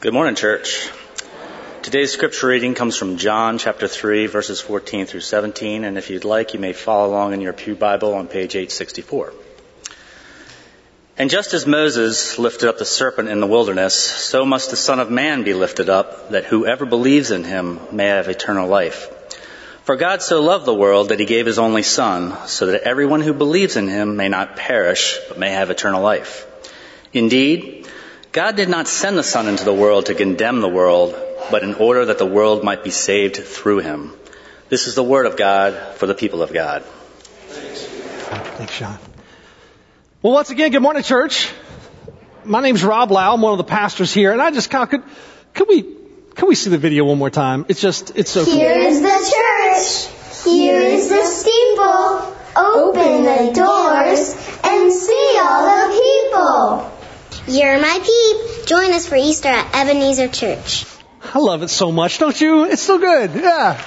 Good morning, church. Today's scripture reading comes from John chapter 3, verses 14 through 17, and if you'd like, you may follow along in your Pew Bible on page 864. And just as Moses lifted up the serpent in the wilderness, so must the Son of Man be lifted up, that whoever believes in him may have eternal life. For God so loved the world that he gave his only Son, so that everyone who believes in him may not perish, but may have eternal life. Indeed, God did not send the Son into the world to condemn the world, but in order that the world might be saved through him. This is the word of God for the people of God. Thanks, Sean. Well, once again, good morning, church. My name's Rob Lau. I'm one of the pastors here, and I just kind of could, could we, could we see the video one more time? It's just, it's so cool. Here is the church. Here is the steeple. Open the doors and see all the people. You're my peep. Join us for Easter at Ebenezer Church. I love it so much, don't you? It's so good. Yeah.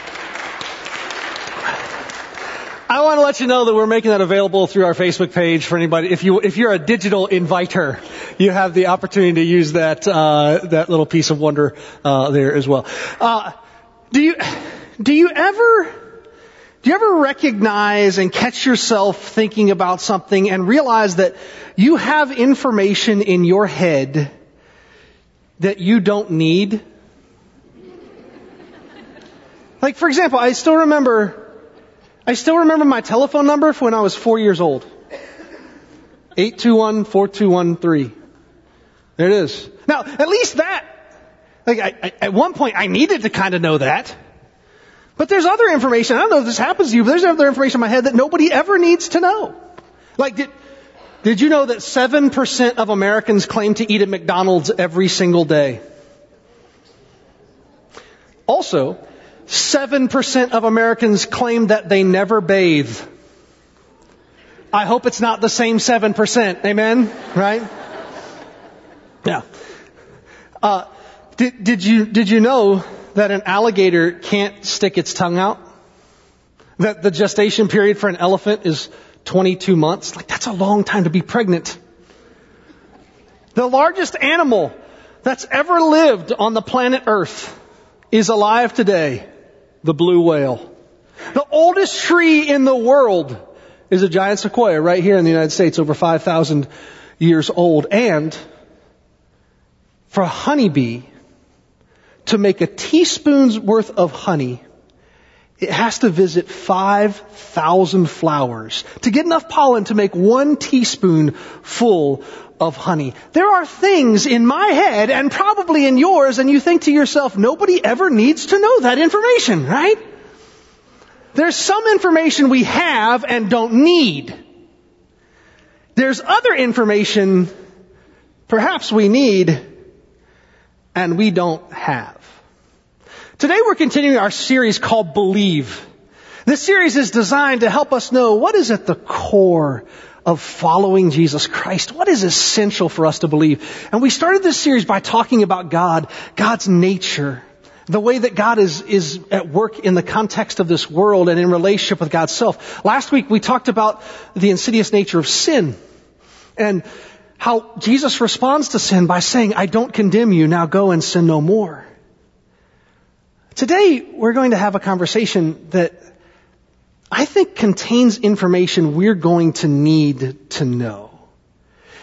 I want to let you know that we're making that available through our Facebook page for anybody. If you if you're a digital inviter, you have the opportunity to use that uh, that little piece of wonder uh, there as well. Uh, do you do you ever do you ever recognize and catch yourself thinking about something and realize that you have information in your head that you don't need? Like, for example, I still remember, I still remember my telephone number from when I was four years old. 821-4213. There it is. Now, at least that, like, I, I, at one point I needed to kind of know that. But there's other information, I don't know if this happens to you, but there's other information in my head that nobody ever needs to know. Like, did, did you know that 7% of Americans claim to eat at McDonald's every single day? Also, 7% of Americans claim that they never bathe. I hope it's not the same 7%. Amen? Right? Yeah. Uh, did, did you, did you know that an alligator can't stick its tongue out? That the gestation period for an elephant is 22 months? Like, that's a long time to be pregnant. The largest animal that's ever lived on the planet Earth is alive today. The blue whale. The oldest tree in the world is a giant sequoia right here in the United States, over 5,000 years old. And for a honeybee to make a teaspoon's worth of honey, it has to visit 5,000 flowers to get enough pollen to make one teaspoon full of honey. There are things in my head and probably in yours and you think to yourself, nobody ever needs to know that information, right? There's some information we have and don't need. There's other information perhaps we need and we don't have. Today we're continuing our series called Believe. This series is designed to help us know what is at the core of following Jesus Christ. What is essential for us to believe? And we started this series by talking about God, God's nature, the way that God is, is at work in the context of this world and in relationship with God's self. Last week we talked about the insidious nature of sin and how Jesus responds to sin by saying, I don't condemn you, now go and sin no more. Today we're going to have a conversation that I think contains information we're going to need to know.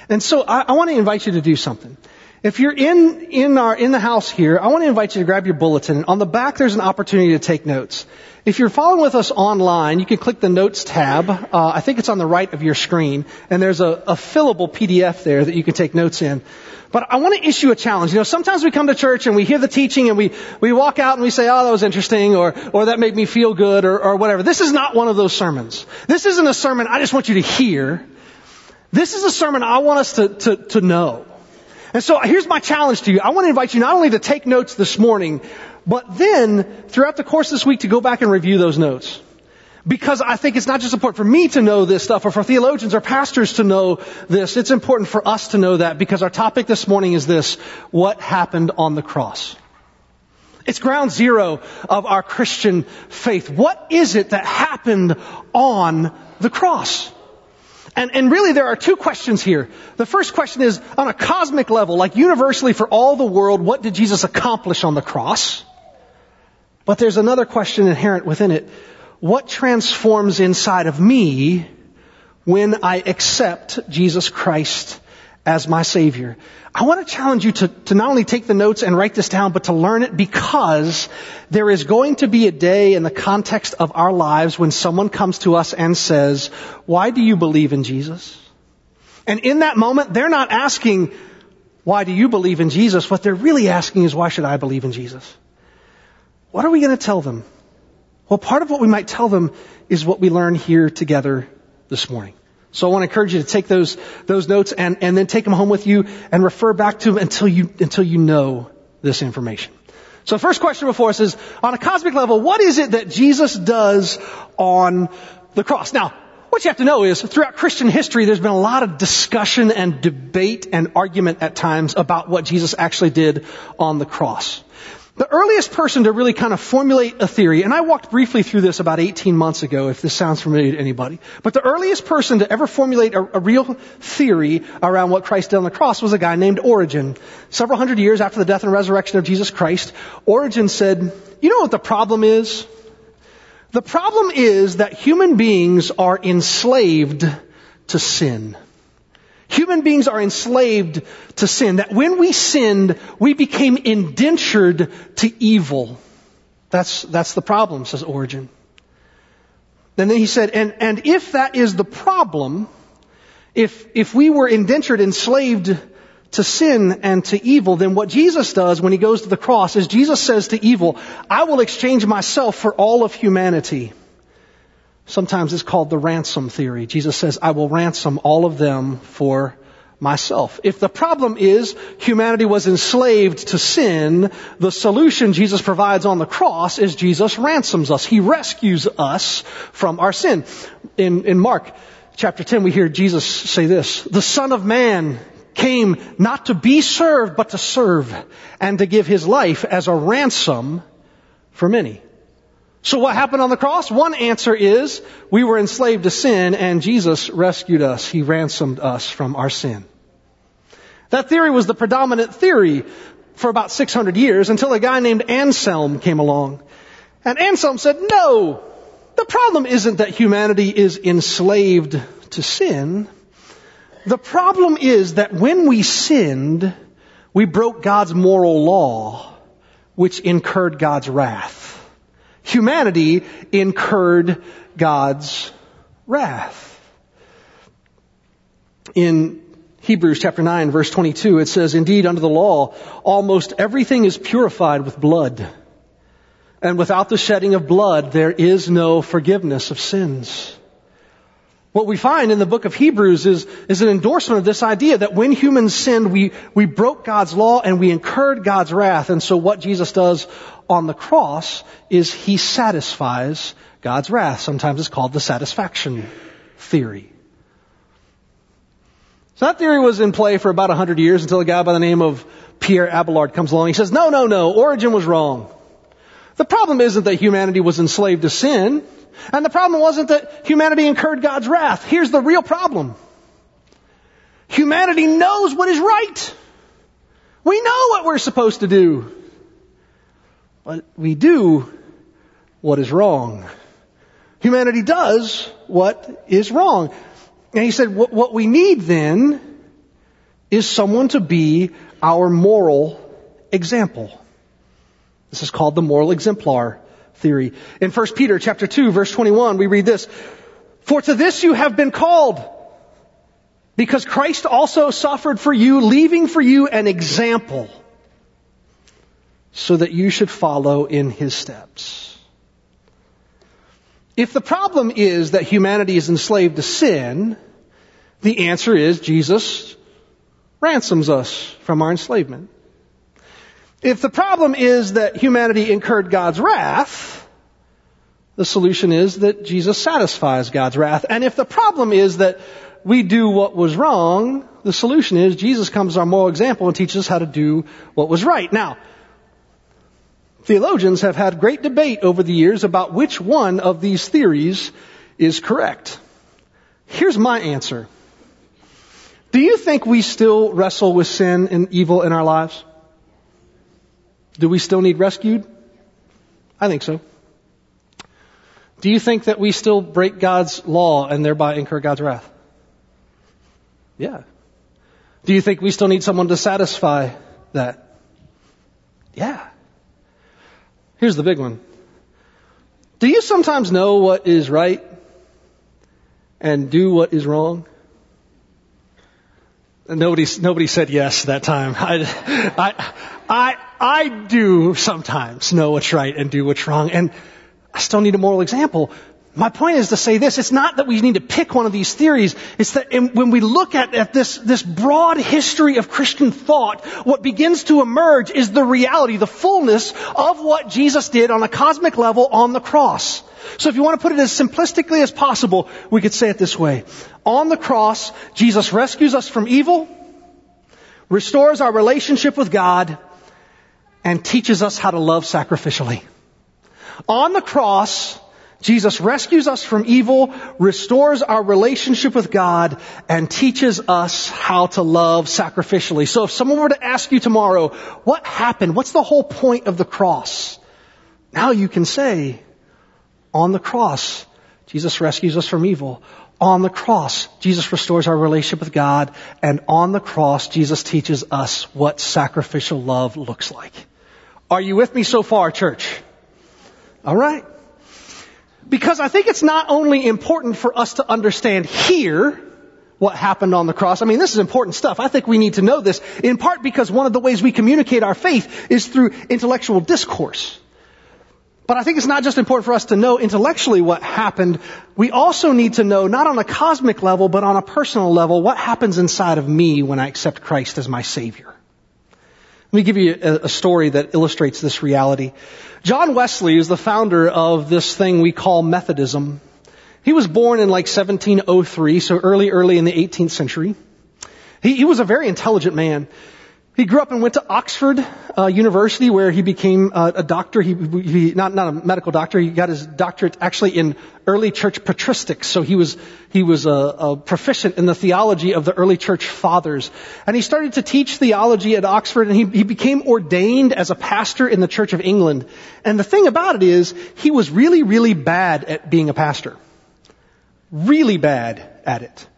And so I, I, want to invite you to do something. If you're in, in our, in the house here, I want to invite you to grab your bulletin. On the back there's an opportunity to take notes. If you're following with us online, you can click the notes tab. Uh, I think it's on the right of your screen, and there's a, a fillable PDF there that you can take notes in. But I want to issue a challenge. You know, sometimes we come to church and we hear the teaching and we, we walk out and we say, oh, that was interesting or, or that made me feel good or, or whatever. This is not one of those sermons. This isn't a sermon I just want you to hear. This is a sermon I want us to, to, to know. And so here's my challenge to you. I want to invite you not only to take notes this morning, but then throughout the course of this week to go back and review those notes because I think it's not just important for me to know this stuff or for theologians or pastors to know this. It's important for us to know that because our topic this morning is this, what happened on the cross? It's ground zero of our Christian faith. What is it that happened on the cross? And, and really there are two questions here. The first question is, on a cosmic level, like universally for all the world, what did Jesus accomplish on the cross? But there's another question inherent within it. What transforms inside of me when I accept Jesus Christ as my Savior? I want to challenge you to, to not only take the notes and write this down, but to learn it because there is going to be a day in the context of our lives when someone comes to us and says, why do you believe in Jesus? And in that moment, they're not asking, why do you believe in Jesus? What they're really asking is, why should I believe in Jesus? What are we going to tell them? Well, part of what we might tell them is what we learn here together this morning. So I want to encourage you to take those, those notes and, and then take them home with you and refer back to them until you, until you know this information. So the first question before us is, on a cosmic level, what is it that Jesus does on the cross? Now, what you have to know is, throughout Christian history, there's been a lot of discussion and debate and argument at times about what Jesus actually did on the cross. The earliest person to really kind of formulate a theory, and I walked briefly through this about 18 months ago, if this sounds familiar to anybody, but the earliest person to ever formulate a, a, real theory around what Christ did on the cross was a guy named Origen. Several hundred years after the death and resurrection of Jesus Christ, Origen said, you know what the problem is? The problem is that human beings are enslaved to sin. Human beings are enslaved to sin. That when we sinned, we became indentured to evil. That's, that's the problem, says Origen. And then he said, and, and if that is the problem, if, if we were indentured, enslaved to sin and to evil, then what Jesus does when he goes to the cross is Jesus says to evil, I will exchange myself for all of humanity. Sometimes it's called the ransom theory. Jesus says, I will ransom all of them for myself. If the problem is humanity was enslaved to sin, the solution Jesus provides on the cross is Jesus ransoms us. He rescues us from our sin. In, in Mark chapter 10, we hear Jesus say this, the Son of Man came not to be served, but to serve and to give his life as a ransom for many. So what happened on the cross? One answer is we were enslaved to sin and Jesus rescued us. He ransomed us from our sin. That theory was the predominant theory for about 600 years until a guy named Anselm came along. And Anselm said, no, the problem isn't that humanity is enslaved to sin. The problem is that when we sinned, we broke God's moral law, which incurred God's wrath humanity incurred God's wrath. In Hebrews chapter 9 verse 22 it says, Indeed under the law almost everything is purified with blood. And without the shedding of blood there is no forgiveness of sins. What we find in the book of Hebrews is, is an endorsement of this idea that when humans sinned, we, we broke God's law and we incurred God's wrath. And so what Jesus does on the cross is he satisfies God's wrath. Sometimes it's called the satisfaction theory. So that theory was in play for about 100 years until a guy by the name of Pierre Abelard comes along. He says, no, no, no, Origen was wrong. The problem isn't that humanity was enslaved to sin. And the problem wasn't that humanity incurred God's wrath. Here's the real problem. Humanity knows what is right. We know what we're supposed to do. But we do what is wrong. Humanity does what is wrong. And he said, what, we need then is someone to be our moral example. This is called the moral exemplar theory. In 1 Peter chapter 2 verse 21 we read this, For to this you have been called, because Christ also suffered for you, leaving for you an example, so that you should follow in his steps. If the problem is that humanity is enslaved to sin, the answer is Jesus ransoms us from our enslavement. If the problem is that humanity incurred God's wrath, the solution is that Jesus satisfies God's wrath. And if the problem is that we do what was wrong, the solution is Jesus comes as our moral example and teaches us how to do what was right. Now, theologians have had great debate over the years about which one of these theories is correct. Here's my answer. Do you think we still wrestle with sin and evil in our lives? Do we still need rescued? I think so. Do you think that we still break God's law and thereby incur God's wrath? Yeah. Do you think we still need someone to satisfy that? Yeah. Here's the big one. Do you sometimes know what is right and do what is wrong? Nobody, nobody said yes that time. I, I, I, I do sometimes know what's right and do what's wrong, and I still need a moral example. My point is to say this, it's not that we need to pick one of these theories, it's that in, when we look at, at this, this broad history of Christian thought, what begins to emerge is the reality, the fullness of what Jesus did on a cosmic level on the cross. So if you want to put it as simplistically as possible, we could say it this way. On the cross, Jesus rescues us from evil, restores our relationship with God, and teaches us how to love sacrificially. On the cross, Jesus rescues us from evil, restores our relationship with God, and teaches us how to love sacrificially. So if someone were to ask you tomorrow, what happened? What's the whole point of the cross? Now you can say, on the cross, Jesus rescues us from evil. On the cross, Jesus restores our relationship with God. And on the cross, Jesus teaches us what sacrificial love looks like. Are you with me so far, church? Alright. Because I think it's not only important for us to understand here what happened on the cross. I mean, this is important stuff. I think we need to know this in part because one of the ways we communicate our faith is through intellectual discourse. But I think it's not just important for us to know intellectually what happened. We also need to know, not on a cosmic level, but on a personal level, what happens inside of me when I accept Christ as my Savior. Let me give you a, story that illustrates this reality. John Wesley is the founder of this thing we call Methodism. He was born in like 1703, so early, early in the 18th century. He, he was a very intelligent man. He grew up and went to Oxford uh, University, where he became uh, a doctor. He, he, not not a medical doctor. He got his doctorate actually in early church patristics. So he was he was a, a proficient in the theology of the early church fathers. And he started to teach theology at Oxford, and he, he became ordained as a pastor in the Church of England. And the thing about it is, he was really really bad at being a pastor. Really bad at it.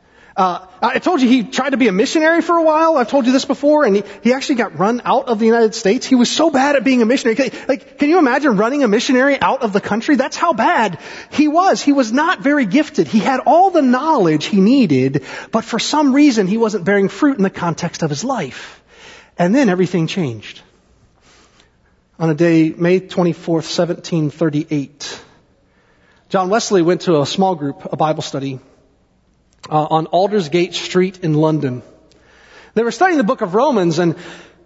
Uh, I told you he tried to be a missionary for a while. I've told you this before, and he, he actually got run out of the United States. He was so bad at being a missionary. Like, can you imagine running a missionary out of the country? That's how bad he was. He was not very gifted. He had all the knowledge he needed, but for some reason he wasn't bearing fruit in the context of his life. And then everything changed. On a day, May 24th, 1738, John Wesley went to a small group, a Bible study, uh, on Aldersgate Street in London. They were studying the book of Romans and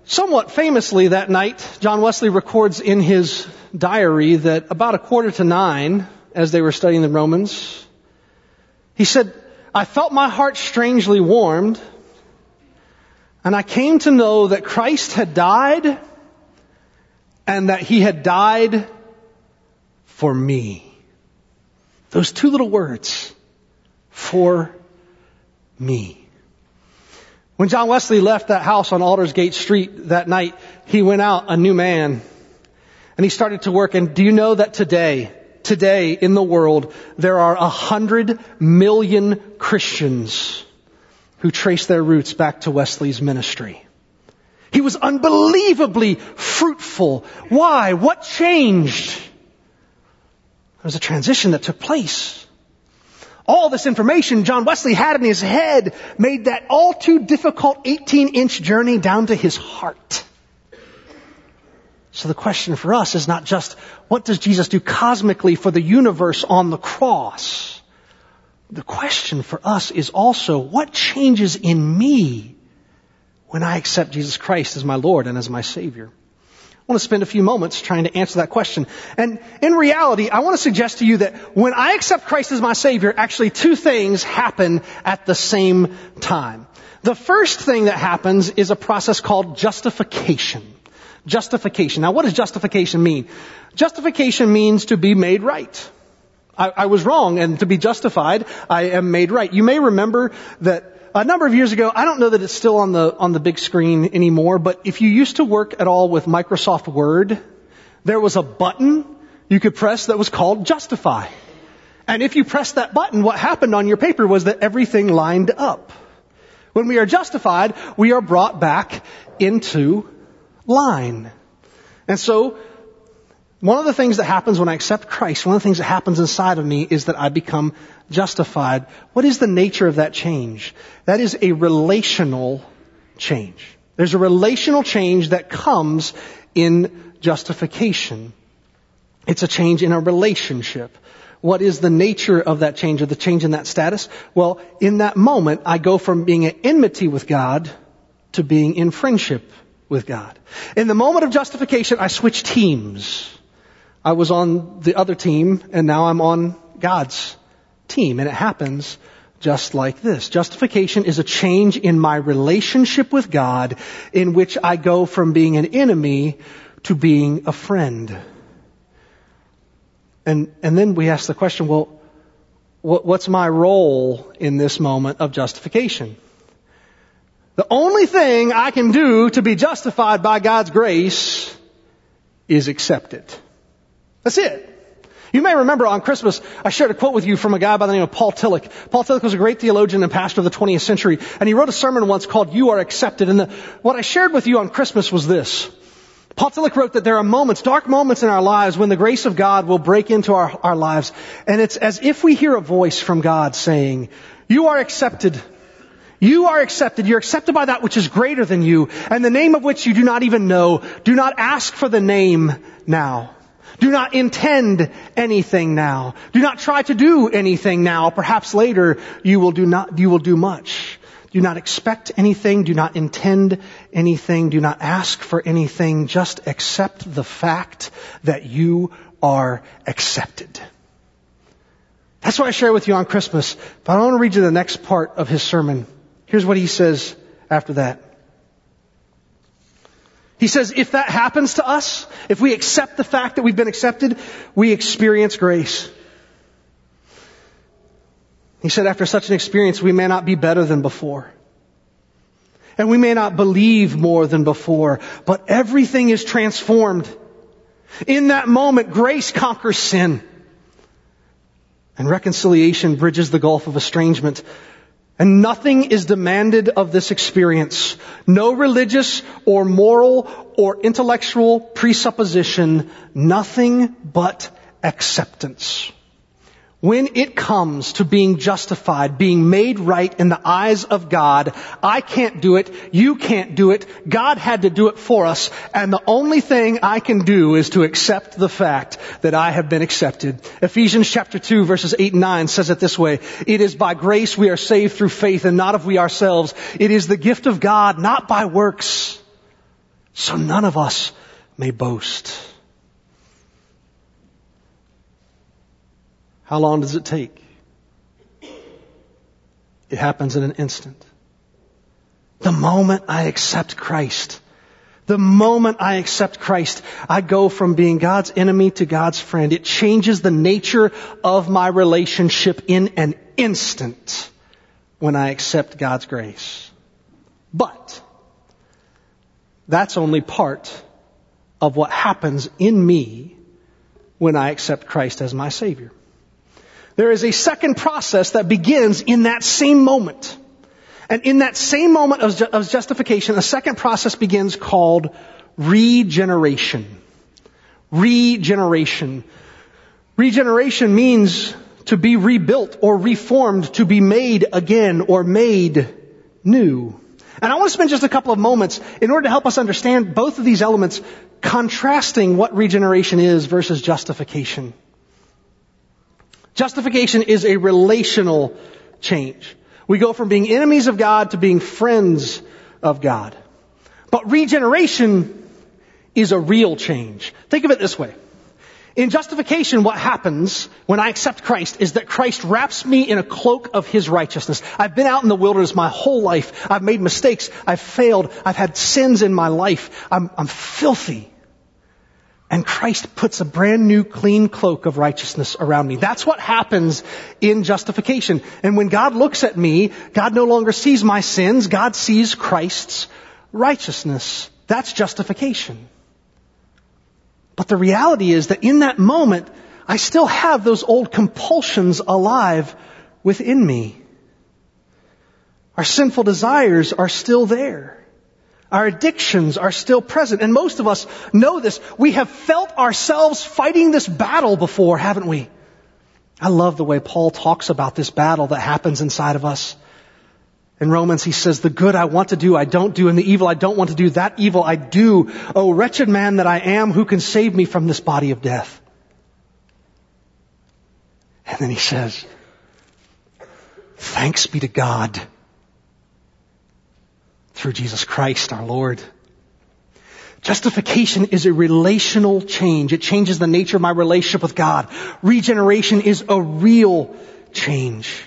somewhat famously that night, John Wesley records in his diary that about a quarter to nine, as they were studying the Romans, he said, I felt my heart strangely warmed and I came to know that Christ had died and that he had died for me. Those two little words, for me. When John Wesley left that house on Aldersgate Street that night, he went out a new man. And he started to work. And do you know that today, today in the world, there are a hundred million Christians who trace their roots back to Wesley's ministry. He was unbelievably fruitful. Why? What changed? There was a transition that took place. All this information John Wesley had in his head made that all too difficult 18 inch journey down to his heart. So the question for us is not just what does Jesus do cosmically for the universe on the cross? The question for us is also what changes in me when I accept Jesus Christ as my Lord and as my Savior? I want to spend a few moments trying to answer that question. And in reality, I want to suggest to you that when I accept Christ as my Savior, actually two things happen at the same time. The first thing that happens is a process called justification. Justification. Now what does justification mean? Justification means to be made right. I, I was wrong, and to be justified, I am made right. You may remember that a number of years ago, I don't know that it's still on the, on the big screen anymore, but if you used to work at all with Microsoft Word, there was a button you could press that was called justify. And if you pressed that button, what happened on your paper was that everything lined up. When we are justified, we are brought back into line. And so, one of the things that happens when I accept Christ, one of the things that happens inside of me is that I become justified. What is the nature of that change? That is a relational change. There's a relational change that comes in justification. It's a change in a relationship. What is the nature of that change, or the change in that status? Well, in that moment, I go from being in enmity with God to being in friendship with God. In the moment of justification, I switch teams. I was on the other team, and now I'm on God's team. And it happens just like this. Justification is a change in my relationship with God in which I go from being an enemy to being a friend. And, and then we ask the question, well, what, what's my role in this moment of justification? The only thing I can do to be justified by God's grace is accept it. That's it. You may remember on Christmas, I shared a quote with you from a guy by the name of Paul Tillich. Paul Tillich was a great theologian and pastor of the 20th century, and he wrote a sermon once called You Are Accepted. And the, what I shared with you on Christmas was this. Paul Tillich wrote that there are moments, dark moments in our lives when the grace of God will break into our, our lives. And it's as if we hear a voice from God saying, you are accepted. You are accepted. You're accepted by that which is greater than you and the name of which you do not even know. Do not ask for the name now. Do not intend anything now. Do not try to do anything now. Perhaps later you will do not, you will do much. Do not expect anything. Do not intend anything. Do not ask for anything. Just accept the fact that you are accepted. That's what I share with you on Christmas. But I want to read you the next part of his sermon. Here's what he says after that. He says, if that happens to us, if we accept the fact that we've been accepted, we experience grace. He said, after such an experience, we may not be better than before. And we may not believe more than before, but everything is transformed. In that moment, grace conquers sin. And reconciliation bridges the gulf of estrangement. And nothing is demanded of this experience. No religious or moral or intellectual presupposition. Nothing but acceptance. When it comes to being justified, being made right in the eyes of God, I can't do it, you can't do it, God had to do it for us, and the only thing I can do is to accept the fact that I have been accepted. Ephesians chapter 2 verses 8 and 9 says it this way, It is by grace we are saved through faith and not of we ourselves. It is the gift of God, not by works. So none of us may boast. How long does it take? It happens in an instant. The moment I accept Christ, the moment I accept Christ, I go from being God's enemy to God's friend. It changes the nature of my relationship in an instant when I accept God's grace. But that's only part of what happens in me when I accept Christ as my Savior. There is a second process that begins in that same moment. And in that same moment of, ju- of justification, a second process begins called regeneration. Regeneration. Regeneration means to be rebuilt or reformed, to be made again or made new. And I want to spend just a couple of moments in order to help us understand both of these elements, contrasting what regeneration is versus justification. Justification is a relational change. We go from being enemies of God to being friends of God. But regeneration is a real change. Think of it this way. In justification, what happens when I accept Christ is that Christ wraps me in a cloak of His righteousness. I've been out in the wilderness my whole life. I've made mistakes. I've failed. I've had sins in my life. I'm, I'm filthy. And Christ puts a brand new clean cloak of righteousness around me. That's what happens in justification. And when God looks at me, God no longer sees my sins, God sees Christ's righteousness. That's justification. But the reality is that in that moment, I still have those old compulsions alive within me. Our sinful desires are still there. Our addictions are still present. And most of us know this. We have felt ourselves fighting this battle before, haven't we? I love the way Paul talks about this battle that happens inside of us. In Romans, he says, the good I want to do, I don't do, and the evil I don't want to do, that evil I do. Oh, wretched man that I am, who can save me from this body of death? And then he says, thanks be to God through Jesus Christ our Lord. Justification is a relational change. It changes the nature of my relationship with God. Regeneration is a real change.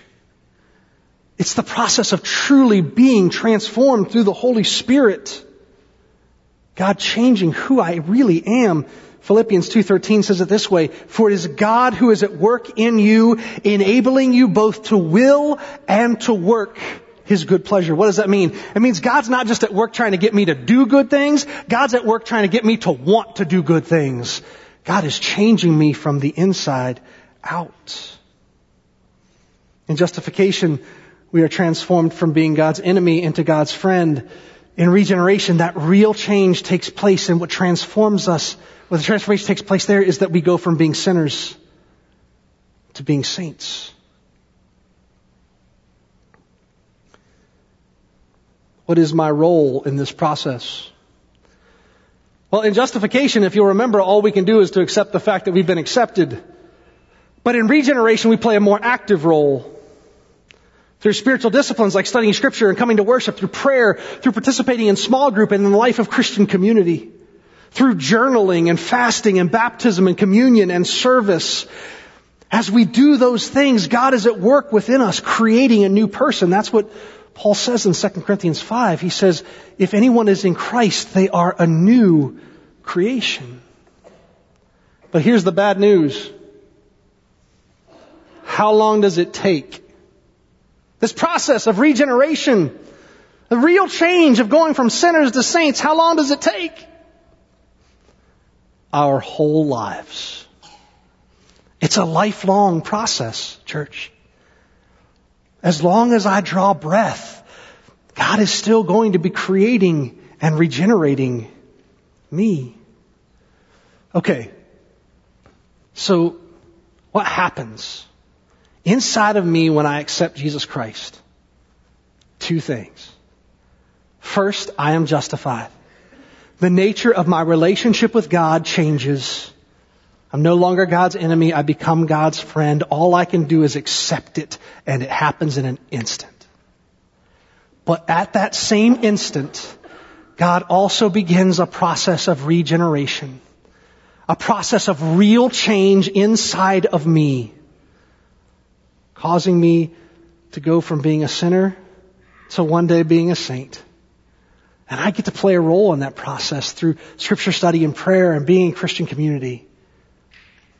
It's the process of truly being transformed through the Holy Spirit. God changing who I really am. Philippians 2.13 says it this way, For it is God who is at work in you, enabling you both to will and to work his good pleasure. What does that mean? It means God's not just at work trying to get me to do good things. God's at work trying to get me to want to do good things. God is changing me from the inside out. In justification, we are transformed from being God's enemy into God's friend. In regeneration, that real change takes place and what transforms us, what the transformation takes place there is that we go from being sinners to being saints. What is my role in this process? Well, in justification, if you'll remember, all we can do is to accept the fact that we've been accepted. But in regeneration, we play a more active role. Through spiritual disciplines like studying scripture and coming to worship, through prayer, through participating in small group and in the life of Christian community, through journaling and fasting and baptism and communion and service. As we do those things, God is at work within us, creating a new person. That's what Paul says in 2 Corinthians 5, he says, if anyone is in Christ, they are a new creation. But here's the bad news. How long does it take? This process of regeneration, the real change of going from sinners to saints, how long does it take? Our whole lives. It's a lifelong process, church. As long as I draw breath, God is still going to be creating and regenerating me. Okay. So, what happens inside of me when I accept Jesus Christ? Two things. First, I am justified. The nature of my relationship with God changes. I'm no longer God's enemy. I become God's friend. All I can do is accept it, and it happens in an instant. But at that same instant, God also begins a process of regeneration, a process of real change inside of me, causing me to go from being a sinner to one day being a saint. And I get to play a role in that process through scripture study and prayer and being in Christian community.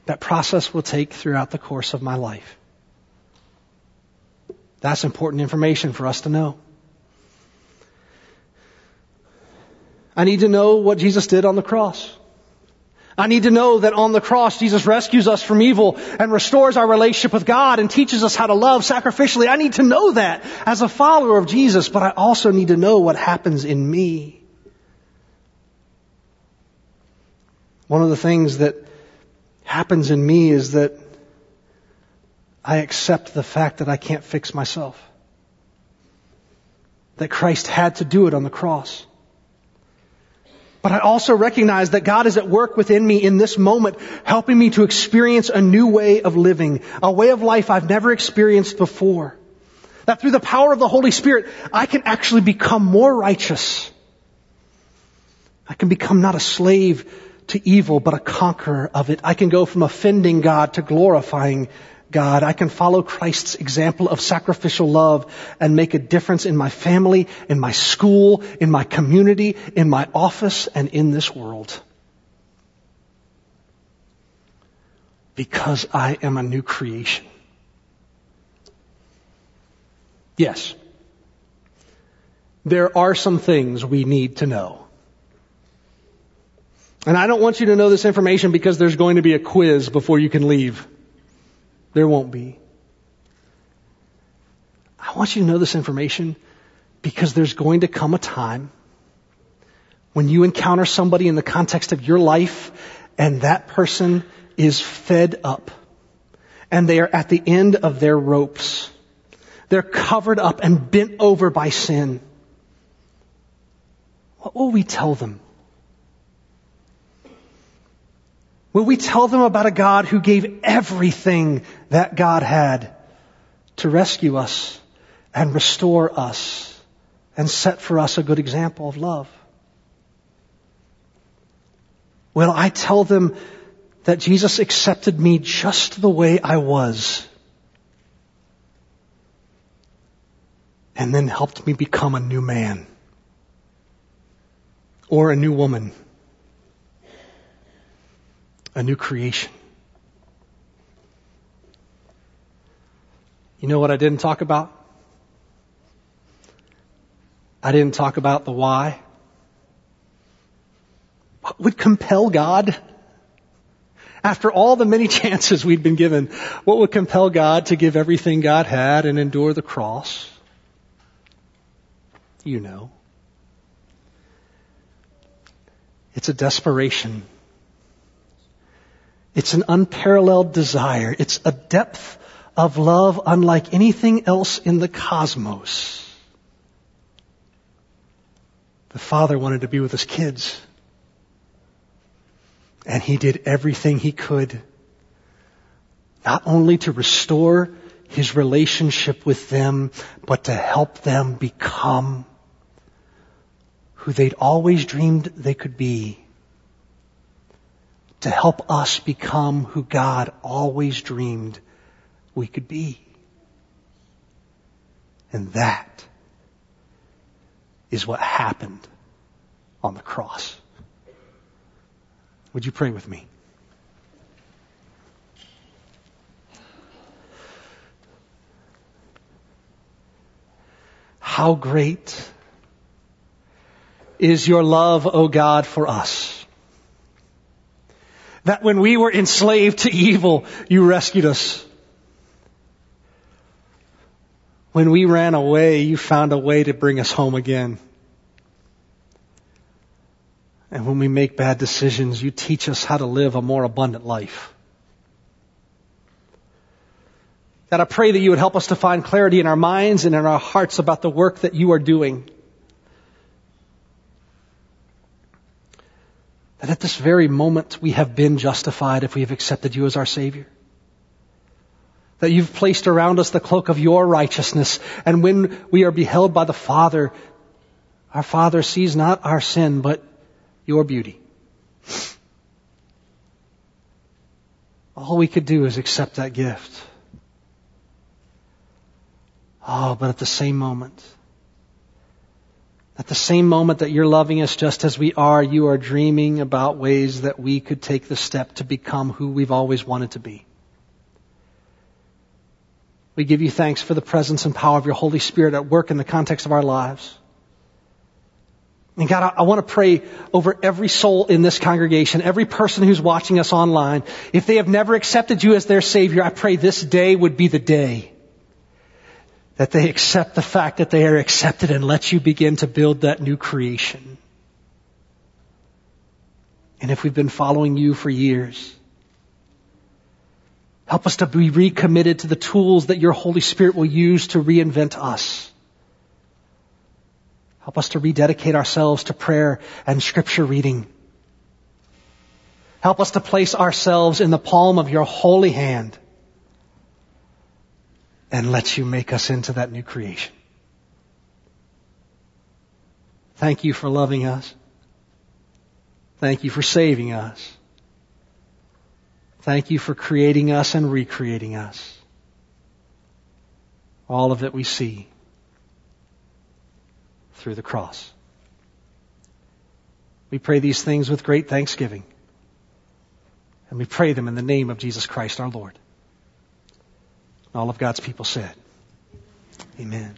That process will take throughout the course of my life. That's important information for us to know. I need to know what Jesus did on the cross. I need to know that on the cross, Jesus rescues us from evil and restores our relationship with God and teaches us how to love sacrificially. I need to know that as a follower of Jesus, but I also need to know what happens in me. One of the things that happens in me is that I accept the fact that I can't fix myself. That Christ had to do it on the cross. But I also recognize that God is at work within me in this moment, helping me to experience a new way of living, a way of life I've never experienced before. That through the power of the Holy Spirit, I can actually become more righteous. I can become not a slave to evil, but a conqueror of it. I can go from offending God to glorifying God. I can follow Christ's example of sacrificial love and make a difference in my family, in my school, in my community, in my office, and in this world. because I am a new creation. Yes. There are some things we need to know. And I don't want you to know this information because there's going to be a quiz before you can leave. There won't be. I want you to know this information because there's going to come a time when you encounter somebody in the context of your life and that person is fed up and they are at the end of their ropes. They're covered up and bent over by sin. What will we tell them? Will we tell them about a God who gave everything that God had to rescue us and restore us and set for us a good example of love? Will I tell them that Jesus accepted me just the way I was and then helped me become a new man or a new woman? A new creation. You know what I didn't talk about? I didn't talk about the why. What would compel God? After all the many chances we'd been given, what would compel God to give everything God had and endure the cross? You know. It's a desperation it's an unparalleled desire. It's a depth of love unlike anything else in the cosmos. The father wanted to be with his kids. And he did everything he could, not only to restore his relationship with them, but to help them become who they'd always dreamed they could be to help us become who God always dreamed we could be. And that is what happened on the cross. Would you pray with me? How great is your love, O God, for us that when we were enslaved to evil, you rescued us. When we ran away, you found a way to bring us home again. And when we make bad decisions, you teach us how to live a more abundant life. God, I pray that you would help us to find clarity in our minds and in our hearts about the work that you are doing. That at this very moment we have been justified if we have accepted you as our Savior. That you've placed around us the cloak of your righteousness, and when we are beheld by the Father, our Father sees not our sin, but your beauty. All we could do is accept that gift. Oh, but at the same moment, at the same moment that you're loving us just as we are, you are dreaming about ways that we could take the step to become who we've always wanted to be. We give you thanks for the presence and power of your Holy Spirit at work in the context of our lives. And God, I, I want to pray over every soul in this congregation, every person who's watching us online. If they have never accepted you as their Savior, I pray this day would be the day that they accept the fact that they are accepted and let you begin to build that new creation. And if we've been following you for years, help us to be recommitted to the tools that your Holy Spirit will use to reinvent us. Help us to rededicate ourselves to prayer and scripture reading. Help us to place ourselves in the palm of your holy hand and lets you make us into that new creation. Thank you for loving us. Thank you for saving us. Thank you for creating us and recreating us. All of it we see through the cross. We pray these things with great thanksgiving. And we pray them in the name of Jesus Christ our Lord. All of God's people said, Amen.